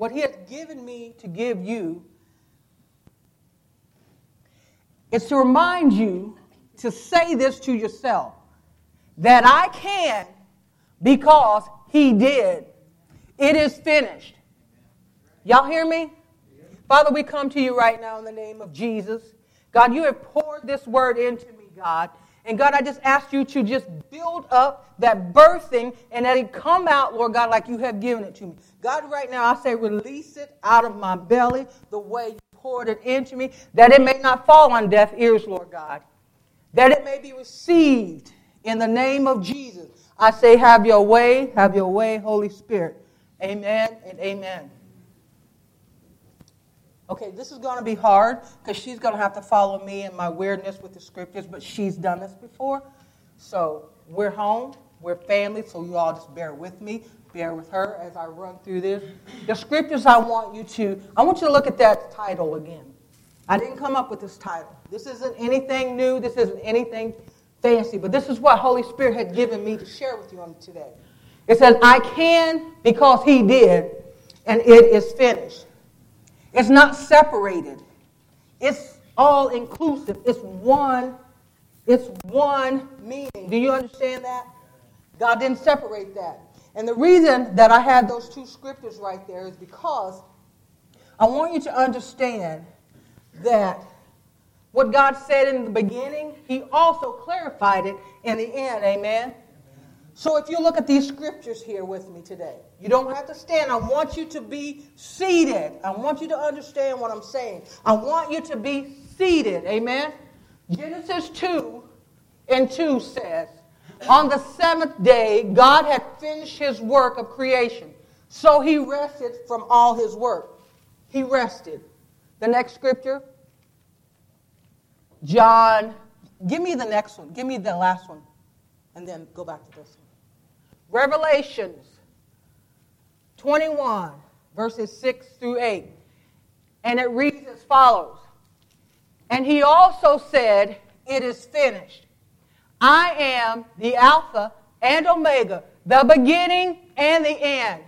what He has given me to give you is to remind you to say this to yourself that I can because He did. It is finished. Y'all hear me? Father, we come to you right now in the name of Jesus. God, you have poured this word into me, God. And God, I just ask you to just build up that birthing and that it come out, Lord God, like you have given it to me. God, right now, I say release it out of my belly the way you poured it into me, that it may not fall on deaf ears, Lord God, that it may be received in the name of Jesus. I say, have your way, have your way, Holy Spirit. Amen and amen. Okay, this is going to be hard because she's going to have to follow me in my weirdness with the scriptures, but she's done this before. So we're home, we're family, so you all just bear with me, bear with her as I run through this. The scriptures I want you to, I want you to look at that title again. I didn't come up with this title. This isn't anything new, this isn't anything fancy, but this is what Holy Spirit had given me to share with you on today. It says, I can because He did, and it is finished. It's not separated. It's all inclusive. It's one, it's one meaning. Do you understand that? God didn't separate that. And the reason that I had those two scriptures right there is because I want you to understand that what God said in the beginning, He also clarified it in the end. Amen. So if you look at these scriptures here with me today, you don't have to stand. I want you to be seated. I want you to understand what I'm saying. I want you to be seated. Amen. Genesis 2 and 2 says, On the seventh day, God had finished his work of creation. So he rested from all his work. He rested. The next scripture, John, give me the next one. Give me the last one. And then go back to this. Revelations 21, verses 6 through 8. And it reads as follows And he also said, It is finished. I am the Alpha and Omega, the beginning and the end.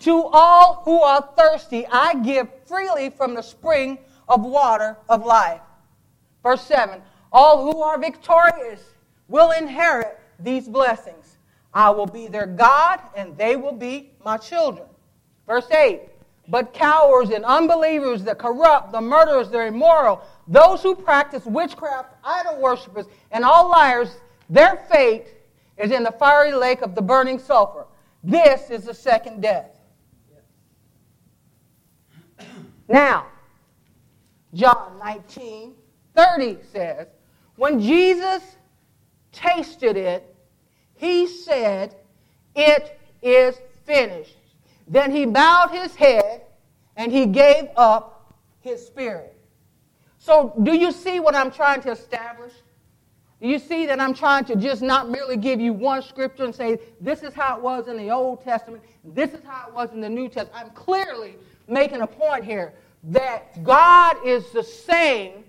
To all who are thirsty, I give freely from the spring of water of life. Verse 7 All who are victorious will inherit these blessings. I will be their God, and they will be my children. Verse 8 But cowards and unbelievers, the corrupt, the murderers, the immoral, those who practice witchcraft, idol worshippers, and all liars, their fate is in the fiery lake of the burning sulfur. This is the second death. Now, John 19 30 says, When Jesus tasted it, he said, It is finished. Then he bowed his head and he gave up his spirit. So, do you see what I'm trying to establish? Do you see that I'm trying to just not merely give you one scripture and say, this is how it was in the Old Testament, this is how it was in the New Testament? I'm clearly making a point here that God is the same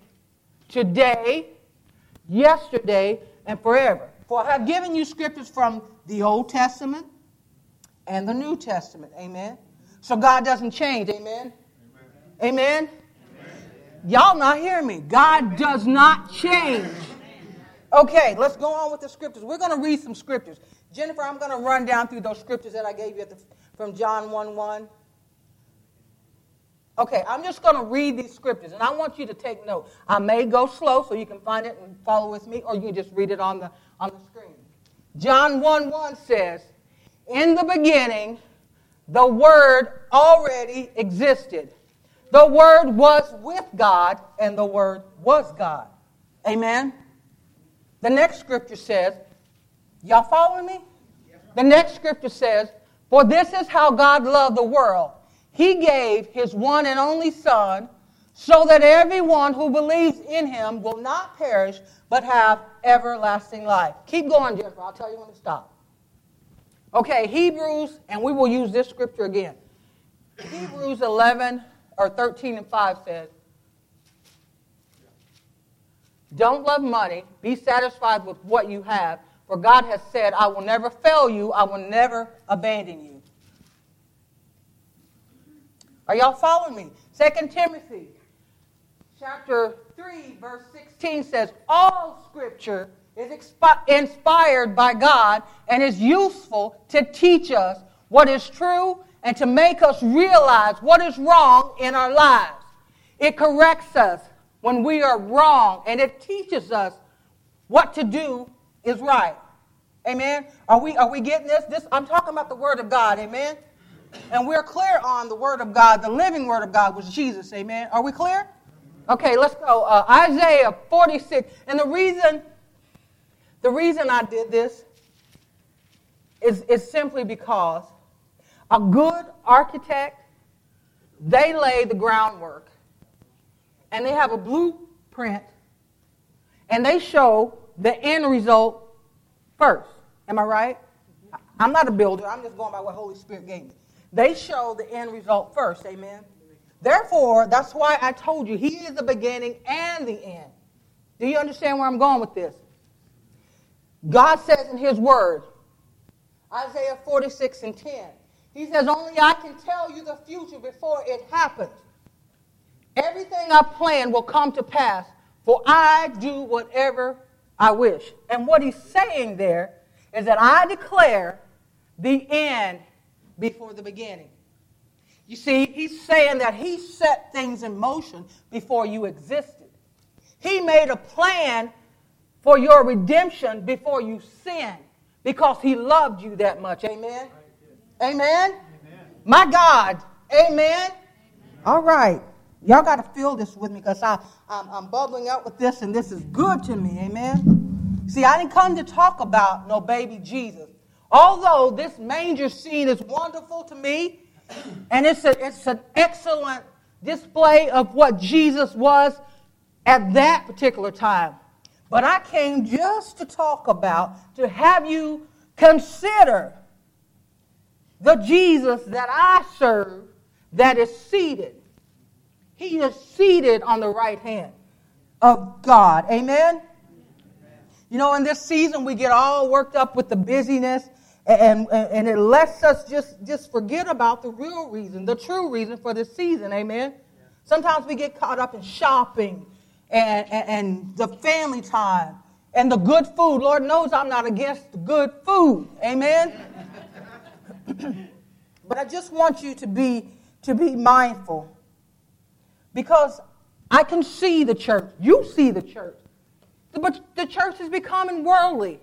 today, yesterday, and forever. For I have given you scriptures from the Old Testament and the New Testament. Amen. So God doesn't change. Amen. Amen. Y'all not hear me. God does not change. Okay, let's go on with the scriptures. We're going to read some scriptures. Jennifer, I'm going to run down through those scriptures that I gave you the, from John 1 1. Okay, I'm just going to read these scriptures, and I want you to take note. I may go slow so you can find it and follow with me, or you can just read it on the, on the screen. John 1 1 says, In the beginning, the Word already existed. The Word was with God, and the Word was God. Amen? The next scripture says, Y'all following me? The next scripture says, For this is how God loved the world he gave his one and only Son so that everyone who believes in him will not perish but have everlasting life. Keep going, Jennifer. I'll tell you when to stop. Okay, Hebrews, and we will use this scripture again. Hebrews 11 or 13 and 5 says, Don't love money, be satisfied with what you have, for God has said, I will never fail you, I will never abandon you. Are y'all following me? Second Timothy chapter 3, verse 16 says, All scripture is inspired by God and is useful to teach us what is true and to make us realize what is wrong in our lives. It corrects us when we are wrong and it teaches us what to do is right. Amen. Are we are we getting this? This I'm talking about the word of God. Amen. And we're clear on the word of God, the living word of God was Jesus. Amen. Are we clear? Okay, let's go. Uh, Isaiah 46. And the reason the reason I did this is, is simply because a good architect, they lay the groundwork and they have a blueprint and they show the end result first. Am I right? I'm not a builder. I'm just going by what Holy Spirit gave me. They show the end result first. Amen. Therefore, that's why I told you He is the beginning and the end. Do you understand where I'm going with this? God says in His Word, Isaiah 46 and 10, He says, Only I can tell you the future before it happens. Everything I plan will come to pass, for I do whatever I wish. And what He's saying there is that I declare the end before the beginning. You see, He's saying that He set things in motion before you existed. He made a plan for your redemption before you sinned because he loved you that much. Amen? Amen? Amen. My God. Amen? Amen. All right. Y'all got to feel this with me because I'm, I'm bubbling up with this and this is good to me. Amen? See, I didn't come to talk about no baby Jesus. Although this manger scene is wonderful to me and it's, a, it's an excellent display of what Jesus was at that particular time. But I came just to talk about, to have you consider the Jesus that I serve that is seated. He is seated on the right hand of God. Amen? You know, in this season, we get all worked up with the busyness, and, and, it lets us just, just forget about the real reason, the true reason for this season. Amen? Sometimes we get caught up in shopping and, and, and the family time and the good food. Lord knows I'm not against good food. Amen. but I just want you to be to be mindful because I can see the church. You see the church. But the church is becoming worldly.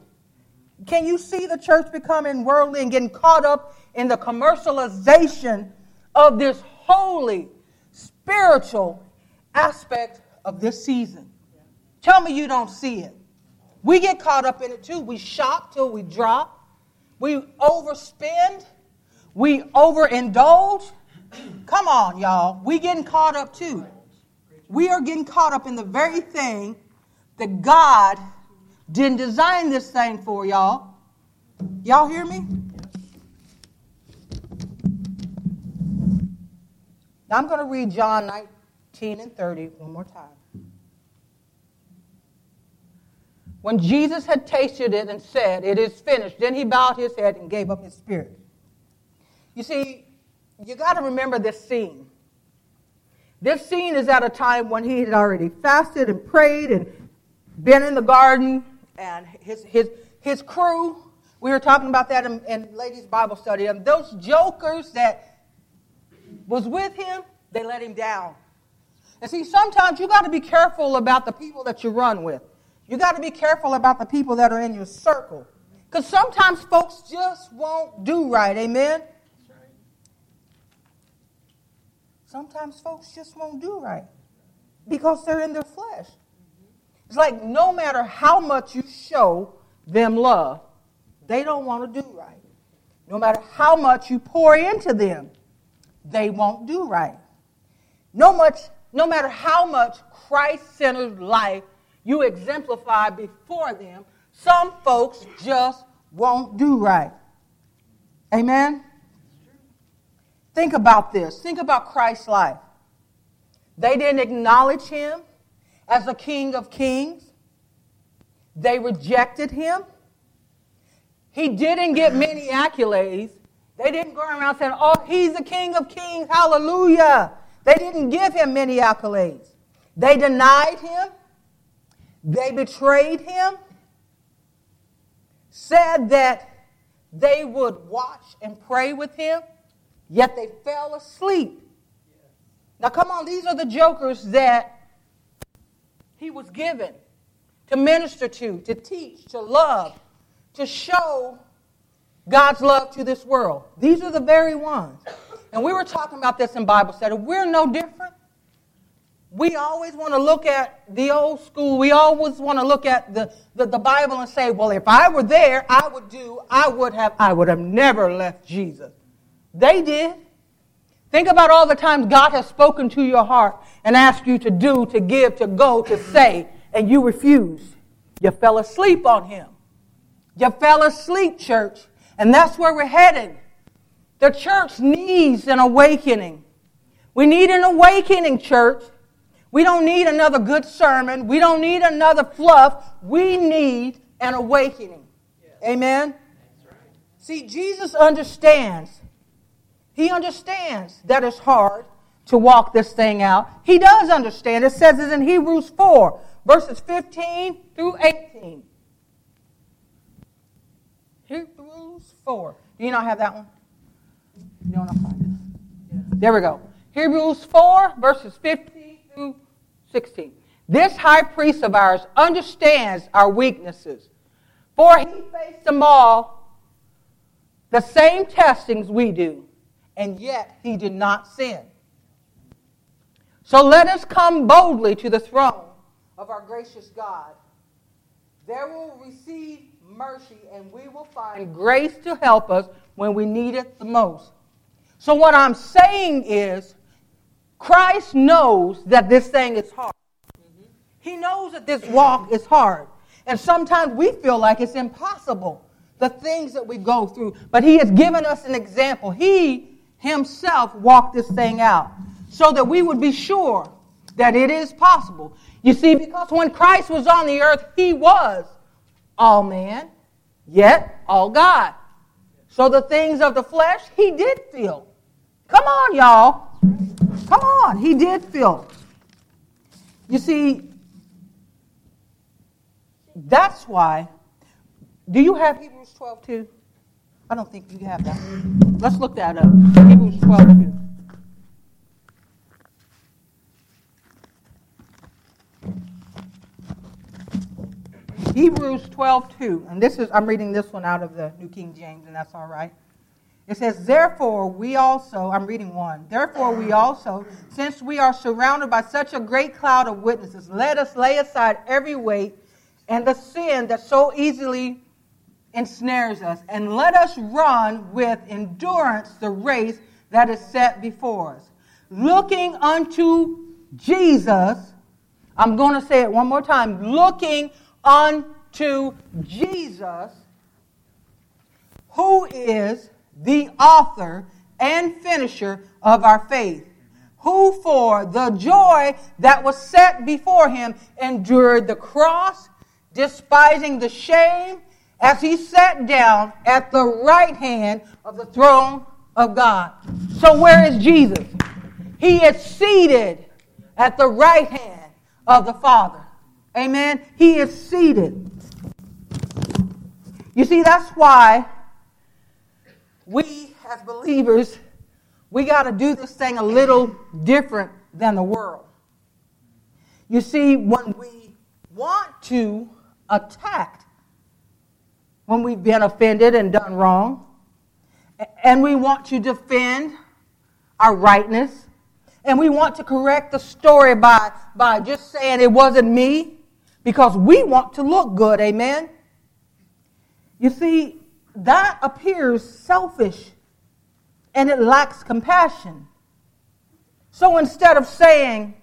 Can you see the church becoming worldly and getting caught up in the commercialization of this holy, spiritual aspect of this season. Tell me you don't see it. We get caught up in it too. We shop till we drop. We overspend. We overindulge. Come on, y'all. We getting caught up too. We are getting caught up in the very thing that God didn't design this thing for, y'all. Y'all hear me? Now I'm going to read John 19 and 30 one more time. When Jesus had tasted it and said, It is finished, then he bowed his head and gave up his spirit. You see, you got to remember this scene. This scene is at a time when he had already fasted and prayed and been in the garden, and his, his, his crew, we were talking about that in, in ladies' Bible study, and those jokers that was with him, they let him down. And see, sometimes you got to be careful about the people that you run with. You got to be careful about the people that are in your circle. Because sometimes folks just won't do right. Amen? Sometimes folks just won't do right because they're in their flesh. It's like no matter how much you show them love, they don't want to do right. No matter how much you pour into them, they won't do right. No, much, no matter how much Christ centered life you exemplify before them, some folks just won't do right. Amen? Think about this. Think about Christ's life. They didn't acknowledge him as the King of Kings, they rejected him. He didn't get many accolades. They didn't go around saying, oh, he's the King of Kings, hallelujah. They didn't give him many accolades. They denied him. They betrayed him. Said that they would watch and pray with him, yet they fell asleep. Now, come on, these are the jokers that he was given to minister to, to teach, to love, to show God's love to this world. These are the very ones. And we were talking about this in Bible study. We're no different. We always want to look at the old school. We always want to look at the, the, the, Bible and say, well, if I were there, I would do, I would have, I would have never left Jesus. They did. Think about all the times God has spoken to your heart and asked you to do, to give, to go, to say, and you refused. You fell asleep on him. You fell asleep, church. And that's where we're headed. The church needs an awakening. We need an awakening, church. We don't need another good sermon. We don't need another fluff. We need an awakening. Amen? Right. See, Jesus understands. He understands that it's hard to walk this thing out. He does understand. It says it in Hebrews 4, verses 15 through 18. Hebrews 4. Do you not have that one? You don't find it. Yeah. There we go. Hebrews 4, verses 15 through 16. This high priest of ours understands our weaknesses, for he faced them all, the same testings we do, and yet he did not sin. So let us come boldly to the throne of our gracious God. There will receive mercy, and we will find grace to help us when we need it the most. So, what I'm saying is, Christ knows that this thing is hard. He knows that this walk is hard. And sometimes we feel like it's impossible, the things that we go through. But He has given us an example. He Himself walked this thing out so that we would be sure that it is possible. You see, because when Christ was on the earth, He was all man, yet all God. So the things of the flesh, he did feel. Come on, y'all. Come on, he did feel. You see, that's why. Do you have Hebrews 12 too? I don't think you have that. Let's look that up. Hebrews 12 2. Hebrews 12, 2. And this is, I'm reading this one out of the New King James, and that's all right. It says, Therefore, we also, I'm reading one, therefore, we also, since we are surrounded by such a great cloud of witnesses, let us lay aside every weight and the sin that so easily ensnares us, and let us run with endurance the race that is set before us. Looking unto Jesus, I'm going to say it one more time, looking unto Jesus, who is the author and finisher of our faith, who for the joy that was set before him endured the cross, despising the shame, as he sat down at the right hand of the throne of God. So, where is Jesus? He is seated at the right hand of the Father. Amen. He is seated. You see, that's why we as believers, we got to do this thing a little different than the world. You see, when we want to attack, when we've been offended and done wrong, and we want to defend our rightness, and we want to correct the story by, by just saying it wasn't me, because we want to look good, amen? You see, that appears selfish and it lacks compassion. So instead of saying,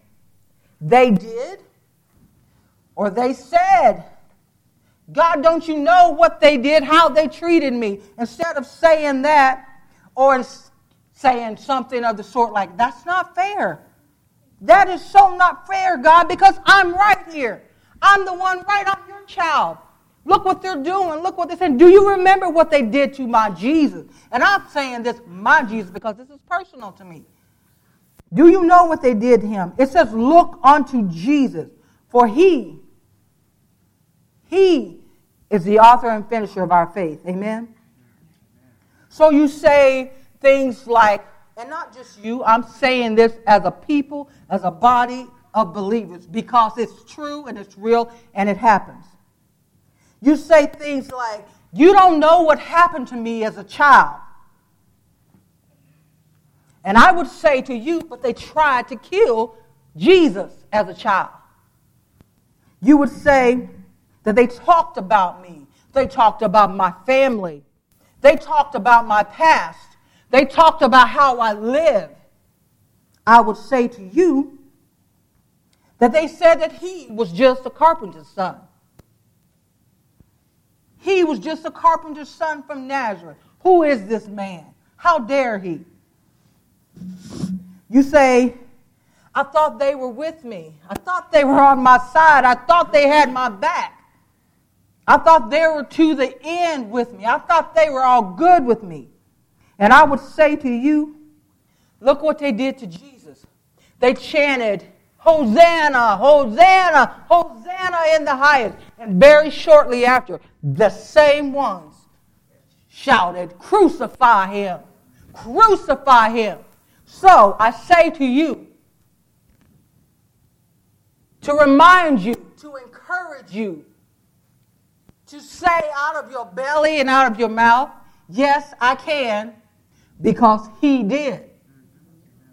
they did, or they said, God, don't you know what they did, how they treated me? Instead of saying that, or saying something of the sort like, that's not fair. That is so not fair, God, because I'm right here. I'm the one right. I'm your child. Look what they're doing. Look what they're saying. Do you remember what they did to my Jesus? And I'm saying this, my Jesus, because this is personal to me. Do you know what they did to him? It says, Look unto Jesus, for he, he is the author and finisher of our faith. Amen? So you say things like, and not just you, I'm saying this as a people, as a body of believers, because it's true and it's real and it happens. You say things like, You don't know what happened to me as a child. And I would say to you, but they tried to kill Jesus as a child. You would say that they talked about me, they talked about my family, they talked about my past, they talked about how I live. I would say to you that they said that he was just a carpenter's son. He was just a carpenter's son from Nazareth. Who is this man? How dare he? You say, I thought they were with me. I thought they were on my side. I thought they had my back. I thought they were to the end with me. I thought they were all good with me. And I would say to you, look what they did to Jesus. They chanted, Hosanna, Hosanna, Hosanna in the highest. And very shortly after, the same ones shouted, Crucify him, crucify him. So I say to you, to remind you, to encourage you, to say out of your belly and out of your mouth, Yes, I can, because He did.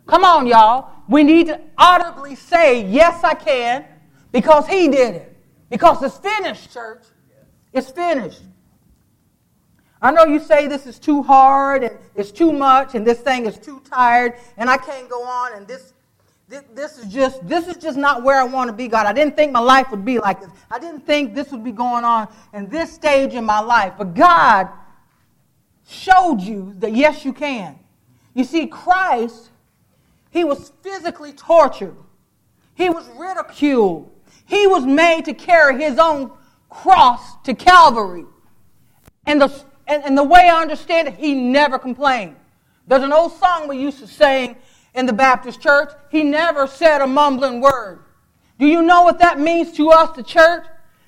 Come on, y'all. We need to audibly say, Yes, I can, because He did it. Because it's finished, church. It's finished. I know you say this is too hard and it's too much and this thing is too tired and I can't go on and this, this, this is just this is just not where I want to be, God. I didn't think my life would be like this. I didn't think this would be going on in this stage in my life. But God showed you that yes, you can. You see, Christ, he was physically tortured. He was ridiculed. He was made to carry his own cross to Calvary. And the, and, and the way I understand it, he never complained. There's an old song we used to sing in the Baptist church. He never said a mumbling word. Do you know what that means to us, the church?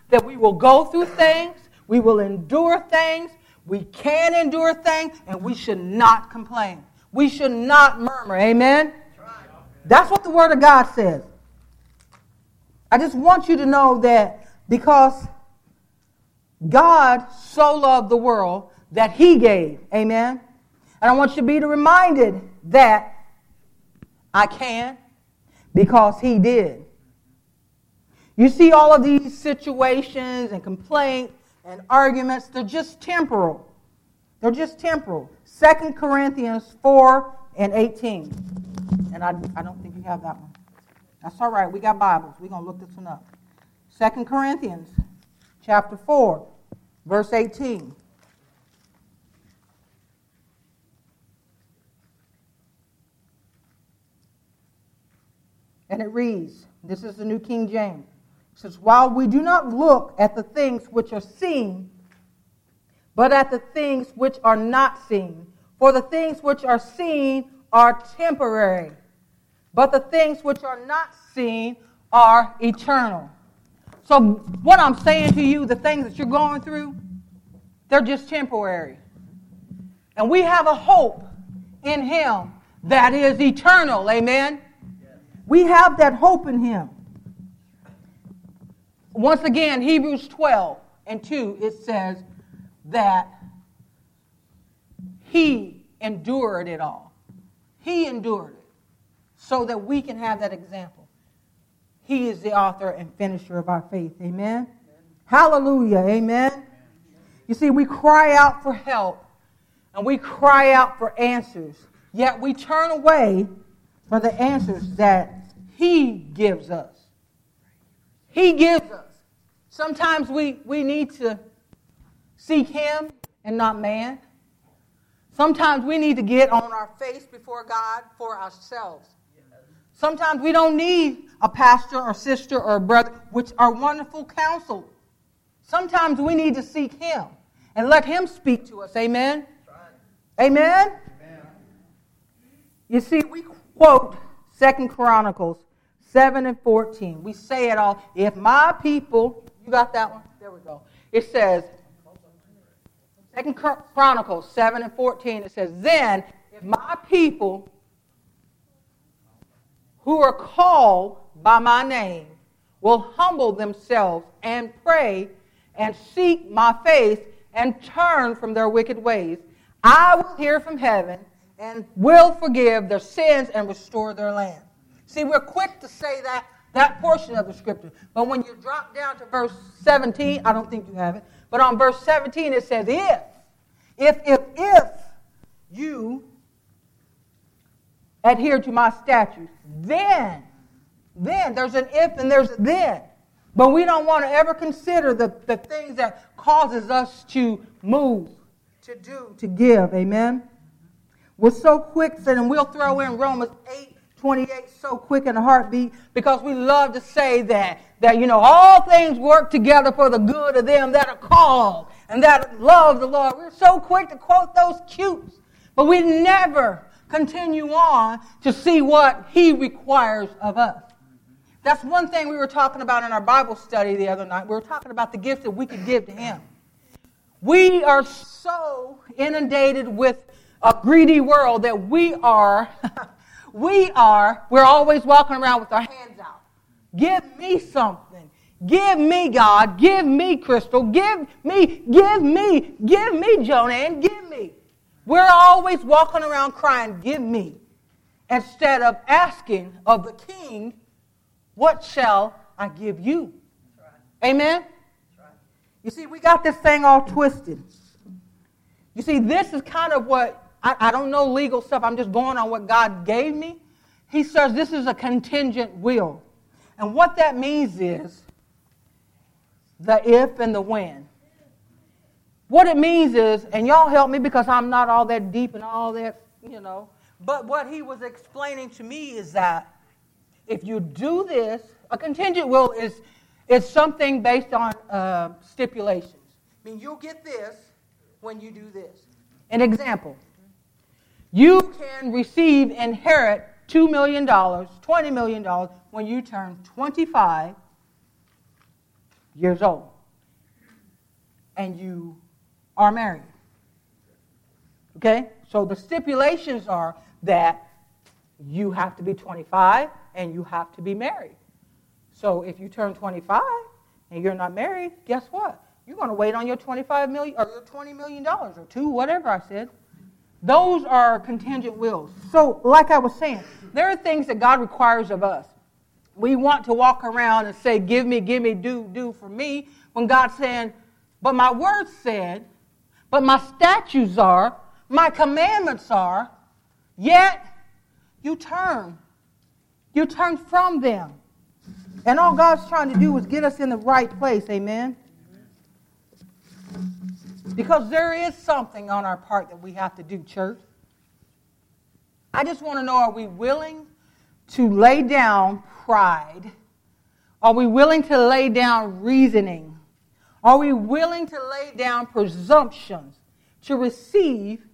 That we will go through things, we will endure things, we can endure things, and we should not complain. We should not murmur. Amen? That's what the Word of God says. I just want you to know that because God so loved the world that He gave. Amen? And I want you to be reminded that I can because He did. You see all of these situations and complaints and arguments, they're just temporal. They're just temporal. 2 Corinthians 4 and 18. I, I don't think you have that one. That's all right. We got Bibles. We're going to look this one up. 2 Corinthians chapter 4, verse 18. And it reads, this is the New King James says, While we do not look at the things which are seen, but at the things which are not seen. For the things which are seen are temporary, but the things which are not seen are eternal. So, what I'm saying to you, the things that you're going through, they're just temporary. And we have a hope in Him that is eternal. Amen? We have that hope in Him. Once again, Hebrews 12 and 2, it says that he endured it all. He endured it so that we can have that example. He is the author and finisher of our faith. Amen? Amen. Hallelujah. Amen. Amen. You see, we cry out for help and we cry out for answers, yet we turn away from the answers that He gives us. He gives us. Sometimes we, we need to seek Him and not man. Sometimes we need to get on our face before God for ourselves. Sometimes we don't need a pastor or sister or a brother, which are wonderful counsel. Sometimes we need to seek Him and let Him speak to us. Amen? Amen? Amen? You see, we quote Second Chronicles 7 and 14. We say it all. If my people, you got that one? There we go. It says, Second Chronicles 7 and 14, it says, Then if my people who are called by my name will humble themselves and pray and seek my face and turn from their wicked ways, I will hear from heaven and will forgive their sins and restore their land. See, we're quick to say that, that portion of the scripture. But when you drop down to verse 17, I don't think you have it, but on verse 17 it says, if, if, if, if you adhere to my statutes, then, then, there's an if and there's a then. But we don't want to ever consider the, the things that causes us to move, to do, to give. Amen? We're so quick, and we'll throw in Romans 8, 28 so quick in a heartbeat because we love to say that, that, you know, all things work together for the good of them that are called and that love the Lord. We're so quick to quote those cutes, but we never continue on to see what He requires of us. That's one thing we were talking about in our Bible study the other night. We were talking about the gifts that we could give to Him. We are so inundated with a greedy world that we are, we are, we're always walking around with our hands out. Give me something. Give me God. Give me Crystal. Give me, give me, give me Joanne. Give me. We're always walking around crying, Give me, instead of asking of the king, What shall I give you? Right. Amen? Right. You see, we got this thing all twisted. You see, this is kind of what, I, I don't know legal stuff, I'm just going on what God gave me. He says this is a contingent will. And what that means is the if and the when. What it means is, and y'all help me because I'm not all that deep and all that, you know, but what he was explaining to me is that if you do this, a contingent will is, is something based on uh, stipulations. I mean, you'll get this when you do this. An example you can receive, inherit $2 million, $20 million when you turn 25 years old. And you are married. Okay? So the stipulations are that you have to be 25 and you have to be married. So if you turn 25 and you're not married, guess what? You're going to wait on your 25 million or your 20 million dollars or two, whatever I said. Those are contingent wills. So, like I was saying, there are things that God requires of us. We want to walk around and say, "Give me, give me, do, do for me," when God's saying, "But my word said but my statutes are, my commandments are, yet you turn. You turn from them. And all God's trying to do is get us in the right place, amen? Because there is something on our part that we have to do, church. I just want to know are we willing to lay down pride? Are we willing to lay down reasoning? Are we willing to lay down presumptions to receive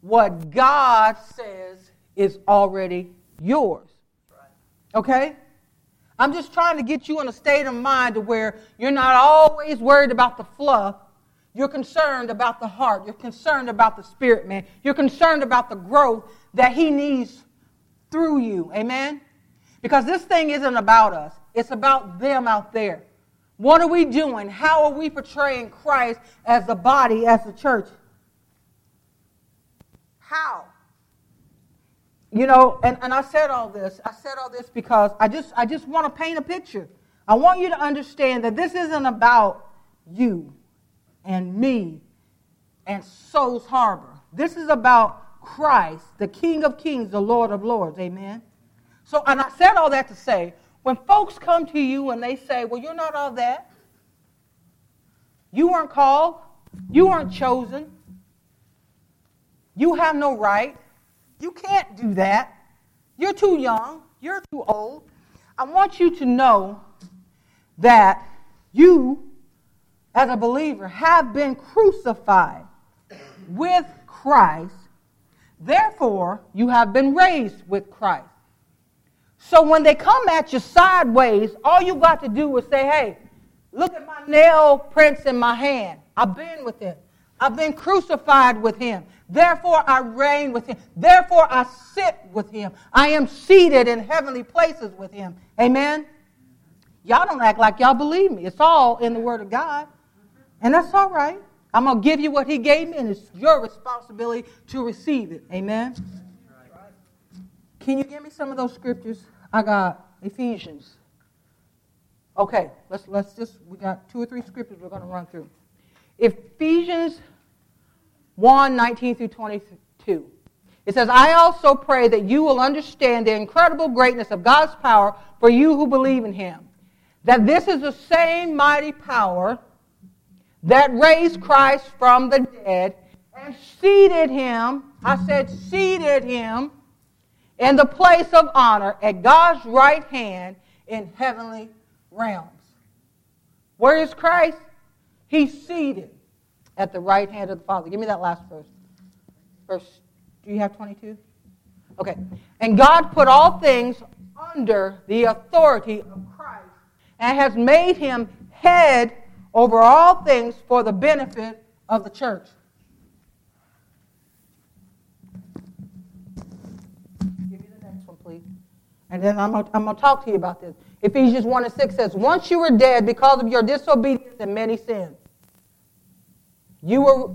what God says is already yours? Okay? I'm just trying to get you in a state of mind to where you're not always worried about the fluff. You're concerned about the heart. You're concerned about the spirit, man. You're concerned about the growth that He needs through you. Amen? Because this thing isn't about us, it's about them out there. What are we doing? How are we portraying Christ as the body, as the church? How? You know, and, and I said all this. I said all this because I just I just want to paint a picture. I want you to understand that this isn't about you and me and Souls Harbor. This is about Christ, the King of Kings, the Lord of Lords. Amen. So, and I said all that to say when folks come to you and they say, Well, you're not all that, you weren't called, you weren't chosen, you have no right, you can't do that, you're too young, you're too old. I want you to know that you as a believer, have been crucified with Christ. Therefore, you have been raised with Christ. So when they come at you sideways, all you got to do is say, hey, look at my nail prints in my hand. I've been with him. I've been crucified with him. Therefore, I reign with him. Therefore, I sit with him. I am seated in heavenly places with him. Amen? Y'all don't act like y'all believe me. It's all in the Word of God. And that's all right. I'm going to give you what he gave me, and it's your responsibility to receive it. Amen? Can you give me some of those scriptures? I got Ephesians. Okay, let's, let's just, we got two or three scriptures we're going to run through. Ephesians 1 19 through 22. It says, I also pray that you will understand the incredible greatness of God's power for you who believe in him. That this is the same mighty power that raised Christ from the dead and seated him, I said, seated him in the place of honor at God's right hand in heavenly realms. Where is Christ? He's seated at the right hand of the Father. Give me that last verse. Verse, do you have 22? Okay. And God put all things under the authority of Christ and has made him head over all things for the benefit of the church. Give me the next one, please. And then I'm going to talk to you about this. Ephesians 1 and 6 says, Once you were dead because of your disobedience and many sins. You were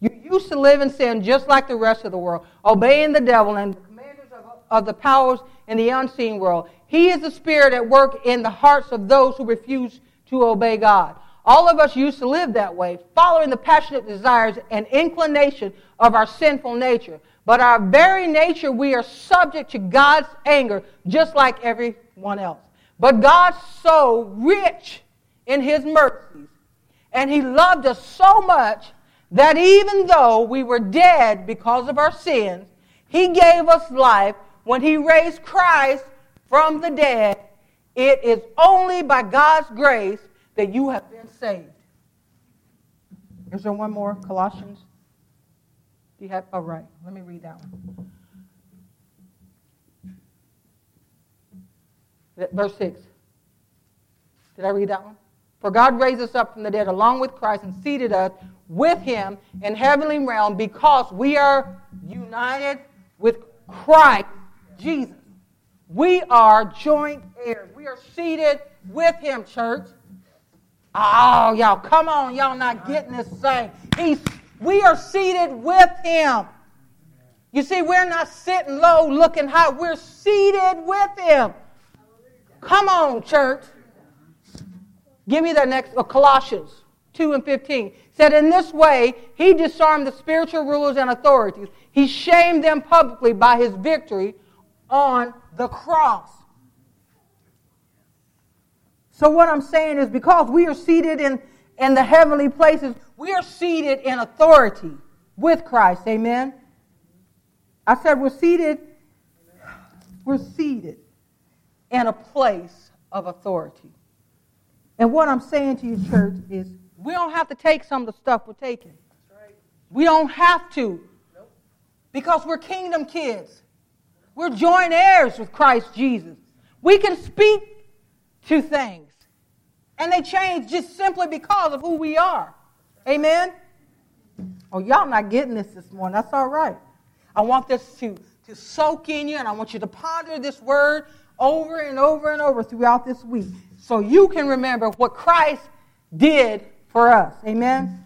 you used to live in sin just like the rest of the world, obeying the devil and the commanders of, of the powers in the unseen world. He is the spirit at work in the hearts of those who refuse to obey God. All of us used to live that way, following the passionate desires and inclination of our sinful nature. But our very nature, we are subject to God's anger just like everyone else. But God's so rich in His mercies, and He loved us so much that even though we were dead because of our sins, He gave us life when He raised Christ from the dead. It is only by God's grace that you have been saved. Is there one more? Colossians? Do you have? Oh, right. Let me read that one. Verse 6. Did I read that one? For God raised us up from the dead along with Christ and seated us with him in heavenly realm because we are united with Christ Jesus. We are joint heirs. We are seated with him, church. Oh, y'all, come on. Y'all not getting this thing. He's, we are seated with him. You see, we're not sitting low looking high. We're seated with him. Come on, church. Give me that next, uh, Colossians 2 and 15. Said, In this way, he disarmed the spiritual rulers and authorities. He shamed them publicly by his victory on the cross. So, what I'm saying is because we are seated in, in the heavenly places, we are seated in authority with Christ. Amen. I said we're seated, we're seated in a place of authority. And what I'm saying to you, church, is we don't have to take some of the stuff we're taking. We don't have to. Because we're kingdom kids. We're joint heirs with Christ Jesus. We can speak to things and they change just simply because of who we are. Amen? Oh, y'all not getting this this morning. That's all right. I want this to, to soak in you, and I want you to ponder this word over and over and over throughout this week so you can remember what Christ did for us. Amen?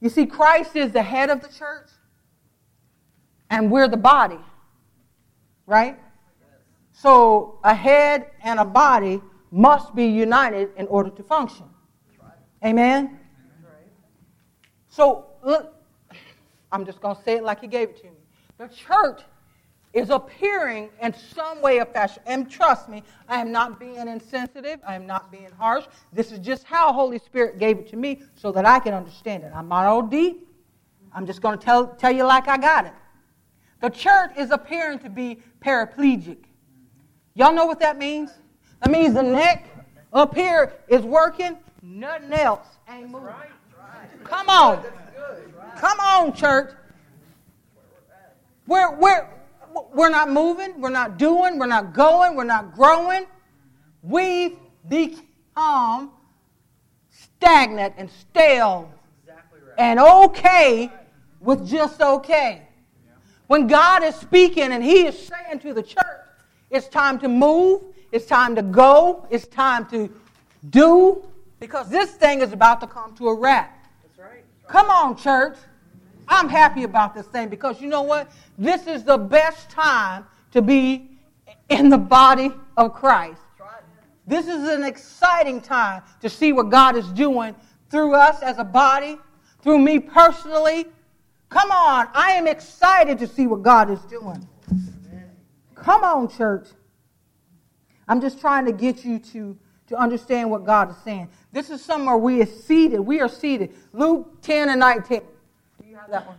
You see, Christ is the head of the church, and we're the body, right? So a head and a body must be united in order to function. Amen? So, look, I'm just going to say it like he gave it to me. The church is appearing in some way or fashion. And trust me, I am not being insensitive. I am not being harsh. This is just how Holy Spirit gave it to me so that I can understand it. I'm not all deep. I'm just going to tell, tell you like I got it. The church is appearing to be paraplegic. Y'all know what that means? That means the neck up here is working nothing else ain't moving. Come on. Come on, church. We're, we're, we're not moving, we're not doing, we're not going, we're not growing. We've become stagnant and stale and okay with just okay. When God is speaking and He is saying to the church, it's time to move, it's time to go, it's time to do, because this thing is about to come to a wrap. That's right. Come on, church. I'm happy about this thing because you know what? This is the best time to be in the body of Christ. This is an exciting time to see what God is doing through us as a body, through me personally. Come on, I am excited to see what God is doing. Come on, church. I'm just trying to get you to, to understand what God is saying. This is somewhere we are seated. We are seated. Luke 10 and 19. Do you have that one?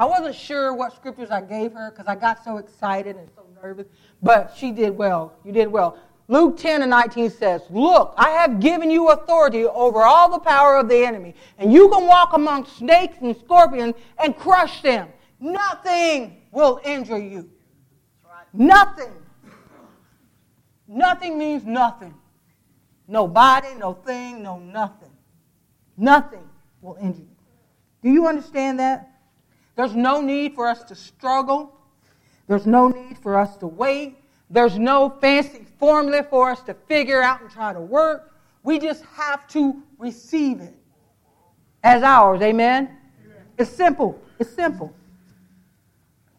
I wasn't sure what scriptures I gave her because I got so excited and so nervous, but she did well. You did well. Luke 10 and 19 says, Look, I have given you authority over all the power of the enemy, and you can walk among snakes and scorpions and crush them. Nothing will injure you. Nothing. Nothing means nothing. Nobody, no thing, no nothing. Nothing will injure you. Do you understand that? There's no need for us to struggle. There's no need for us to wait. There's no fancy formula for us to figure out and try to work. We just have to receive it as ours. Amen? It's simple. It's simple.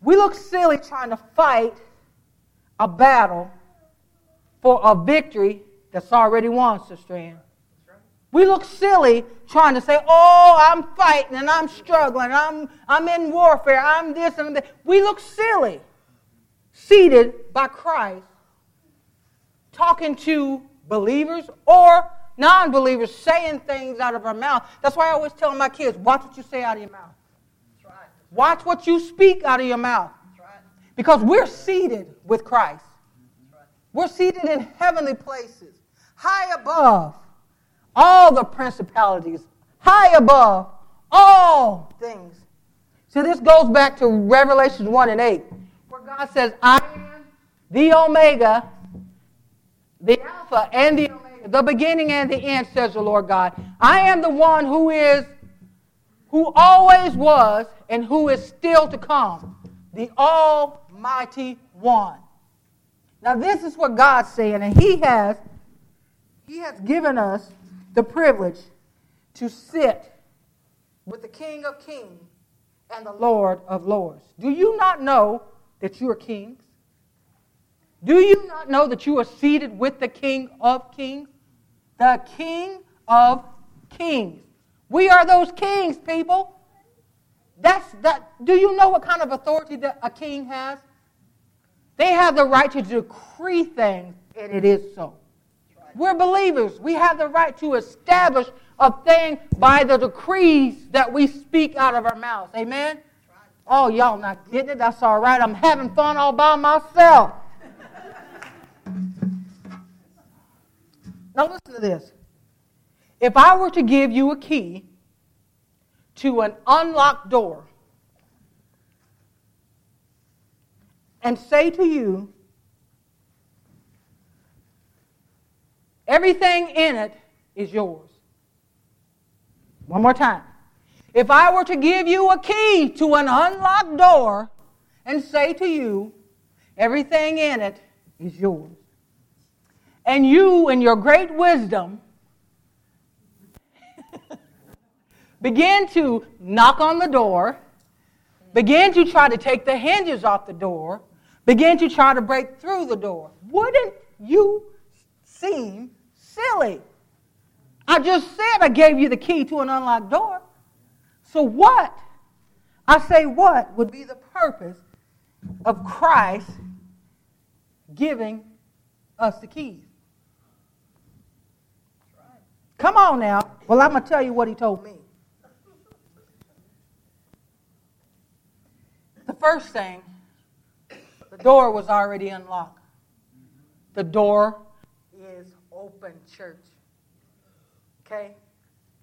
We look silly trying to fight a battle for a victory that's already won, Sister Ann. We look silly trying to say, oh, I'm fighting and I'm struggling, I'm, I'm in warfare, I'm this and that. We look silly seated by Christ, talking to believers or non believers, saying things out of our mouth. That's why I always tell my kids watch what you say out of your mouth. Watch what you speak out of your mouth. Because we're seated with Christ. We're seated in heavenly places, high above all the principalities, high above all things. So this goes back to Revelation 1 and 8. where God says, I am the Omega, the Alpha and the Omega, the beginning and the end, says the Lord God. I am the one who is, who always was, and who is still to come, the Almighty One. Now, this is what God's saying, and He has, He has given us the privilege to sit with the King of Kings and the Lord of Lords. Do you not know that you are kings? Do you not know that you are seated with the King of kings? The King of kings. We are those kings, people. That's that. Do you know what kind of authority that a king has? They have the right to decree things, and it is so. We're believers. We have the right to establish a thing by the decrees that we speak out of our mouths. Amen? Oh, y'all not getting it? That's all right. I'm having fun all by myself. now, listen to this. If I were to give you a key to an unlocked door and say to you, everything in it is yours. One more time. If I were to give you a key to an unlocked door and say to you, everything in it is yours, and you, in your great wisdom, begin to knock on the door, begin to try to take the hinges off the door, begin to try to break through the door, wouldn't you seem silly? I just said I gave you the key to an unlocked door. So, what, I say, what would be the purpose of Christ giving us the keys? Come on now. Well, I'm going to tell you what he told me. The first thing, the door was already unlocked. The door is open, church. Okay?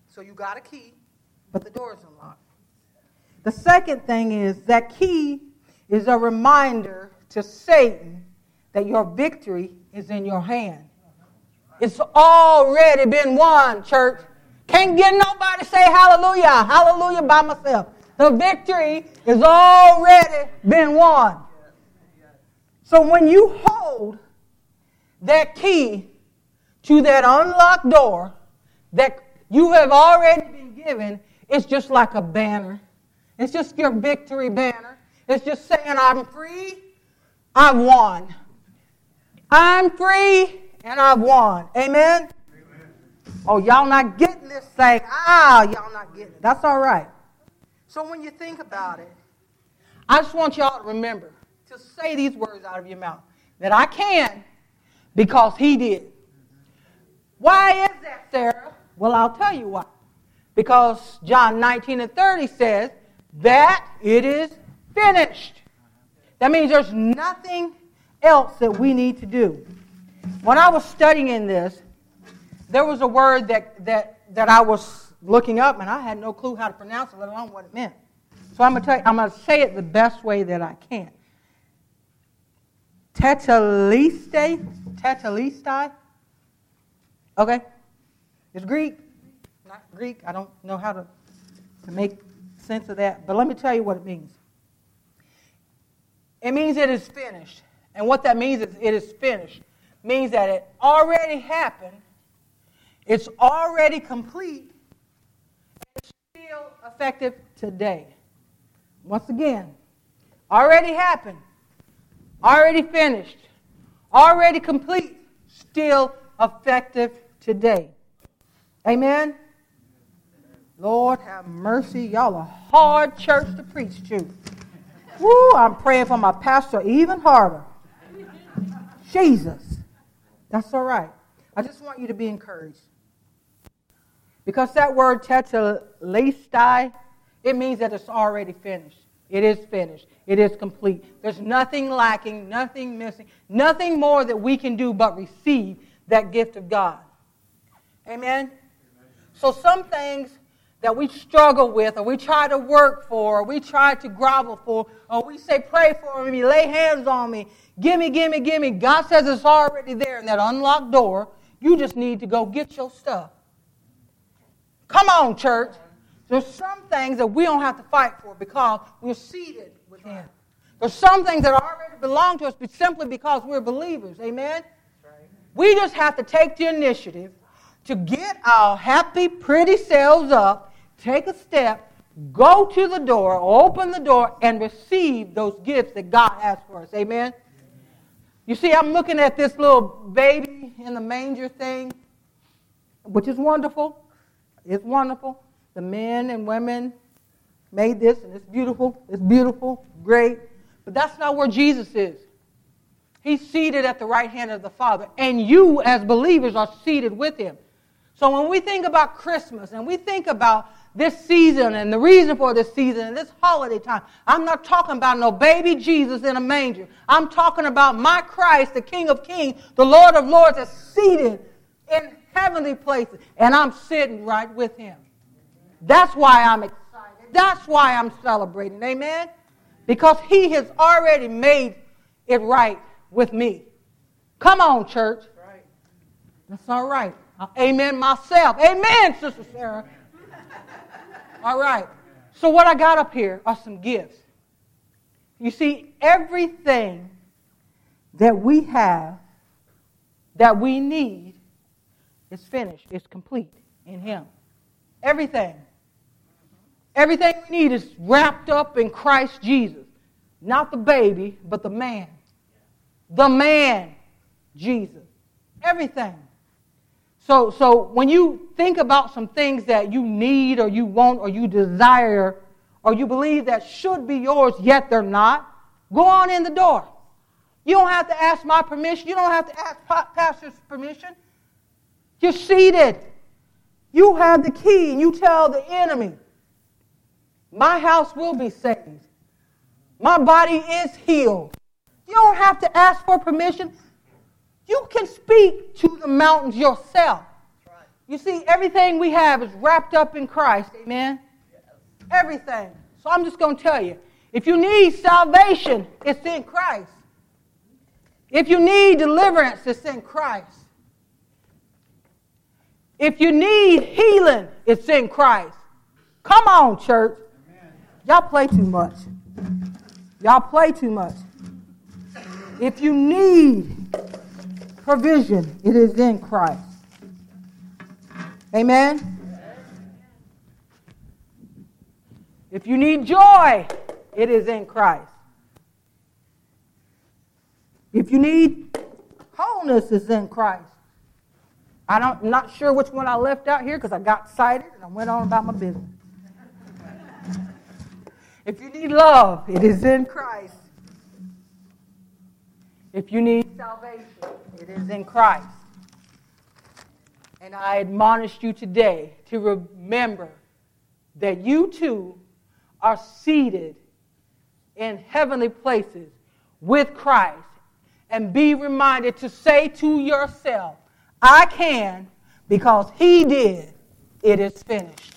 So you got a key, but the door is unlocked. The second thing is that key is a reminder to Satan that your victory is in your hand. It's already been won, church. Can't get nobody say hallelujah, hallelujah by myself. The victory has already been won. So when you hold that key to that unlocked door that you have already been given, it's just like a banner. It's just your victory banner. It's just saying, I'm free, I've won. I'm free, and I've won. Amen? Amen? Oh, y'all not getting this thing. Ah, y'all not getting it. That's all right. So when you think about it, I just want y'all to remember to say these words out of your mouth that I can because he did. Why is that, Sarah? Well, I'll tell you why. Because John 19 and 30 says that it is finished. That means there's nothing else that we need to do. When I was studying in this, there was a word that, that, that I was looking up, and I had no clue how to pronounce it, let alone what it meant. So I'm going to tell you, I'm going to say it the best way that I can. Teteliste, teteliste. Okay, it's Greek, not Greek. I don't know how to, to make sense of that, but let me tell you what it means. It means it is finished. And what that means is it is finished. Means that it already happened, it's already complete, effective today. Once again, already happened, already finished, already complete, still effective today. Amen? Lord have mercy. Y'all a hard church to preach to. Woo, I'm praying for my pastor even harder. Jesus. That's all right. I just want you to be encouraged. Because that word tetelestai, it means that it's already finished. It is finished. It is complete. There's nothing lacking, nothing missing, nothing more that we can do but receive that gift of God. Amen? Amen. So some things that we struggle with, or we try to work for, or we try to grovel for, or we say, pray for me, lay hands on me, gimme, gimme, gimme. God says it's already there in that unlocked door. You just need to go get your stuff. Come on, church. There's some things that we don't have to fight for because we're seated with Him. There's some things that already belong to us but simply because we're believers. Amen? We just have to take the initiative to get our happy, pretty selves up take a step, go to the door, open the door, and receive those gifts that God has for us. Amen? You see, I'm looking at this little baby in the manger thing, which is wonderful. It's wonderful. The men and women made this, and it's beautiful. It's beautiful, great. But that's not where Jesus is. He's seated at the right hand of the Father, and you, as believers, are seated with him. So when we think about Christmas and we think about this season and the reason for this season and this holiday time. I'm not talking about no baby Jesus in a manger. I'm talking about my Christ, the King of Kings, the Lord of Lords, is seated in heavenly places, and I'm sitting right with him. That's why I'm excited. That's why I'm celebrating. Amen? Because he has already made it right with me. Come on, church. That's all right. Amen myself. Amen, Sister Sarah. All right. So, what I got up here are some gifts. You see, everything that we have that we need is finished, it's complete in Him. Everything. Everything we need is wrapped up in Christ Jesus. Not the baby, but the man. The man, Jesus. Everything. So, so when you think about some things that you need or you want or you desire or you believe that should be yours, yet they're not, go on in the door. You don't have to ask my permission. You don't have to ask pastor's permission. You're seated. You have the key and you tell the enemy, my house will be saved. My body is healed. You don't have to ask for permission. You can speak to the mountains yourself. You see, everything we have is wrapped up in Christ. Amen? Everything. So I'm just going to tell you if you need salvation, it's in Christ. If you need deliverance, it's in Christ. If you need healing, it's in Christ. Come on, church. Y'all play too much. Y'all play too much. If you need provision, it is in Christ. Amen? If you need joy, it is in Christ. If you need wholeness, it's in Christ. I don't, I'm not sure which one I left out here because I got excited and I went on about my business. if you need love, it is in Christ. If you need salvation, it is in Christ. And I admonish you today to remember that you too are seated in heavenly places with Christ. And be reminded to say to yourself, I can because he did. It is finished.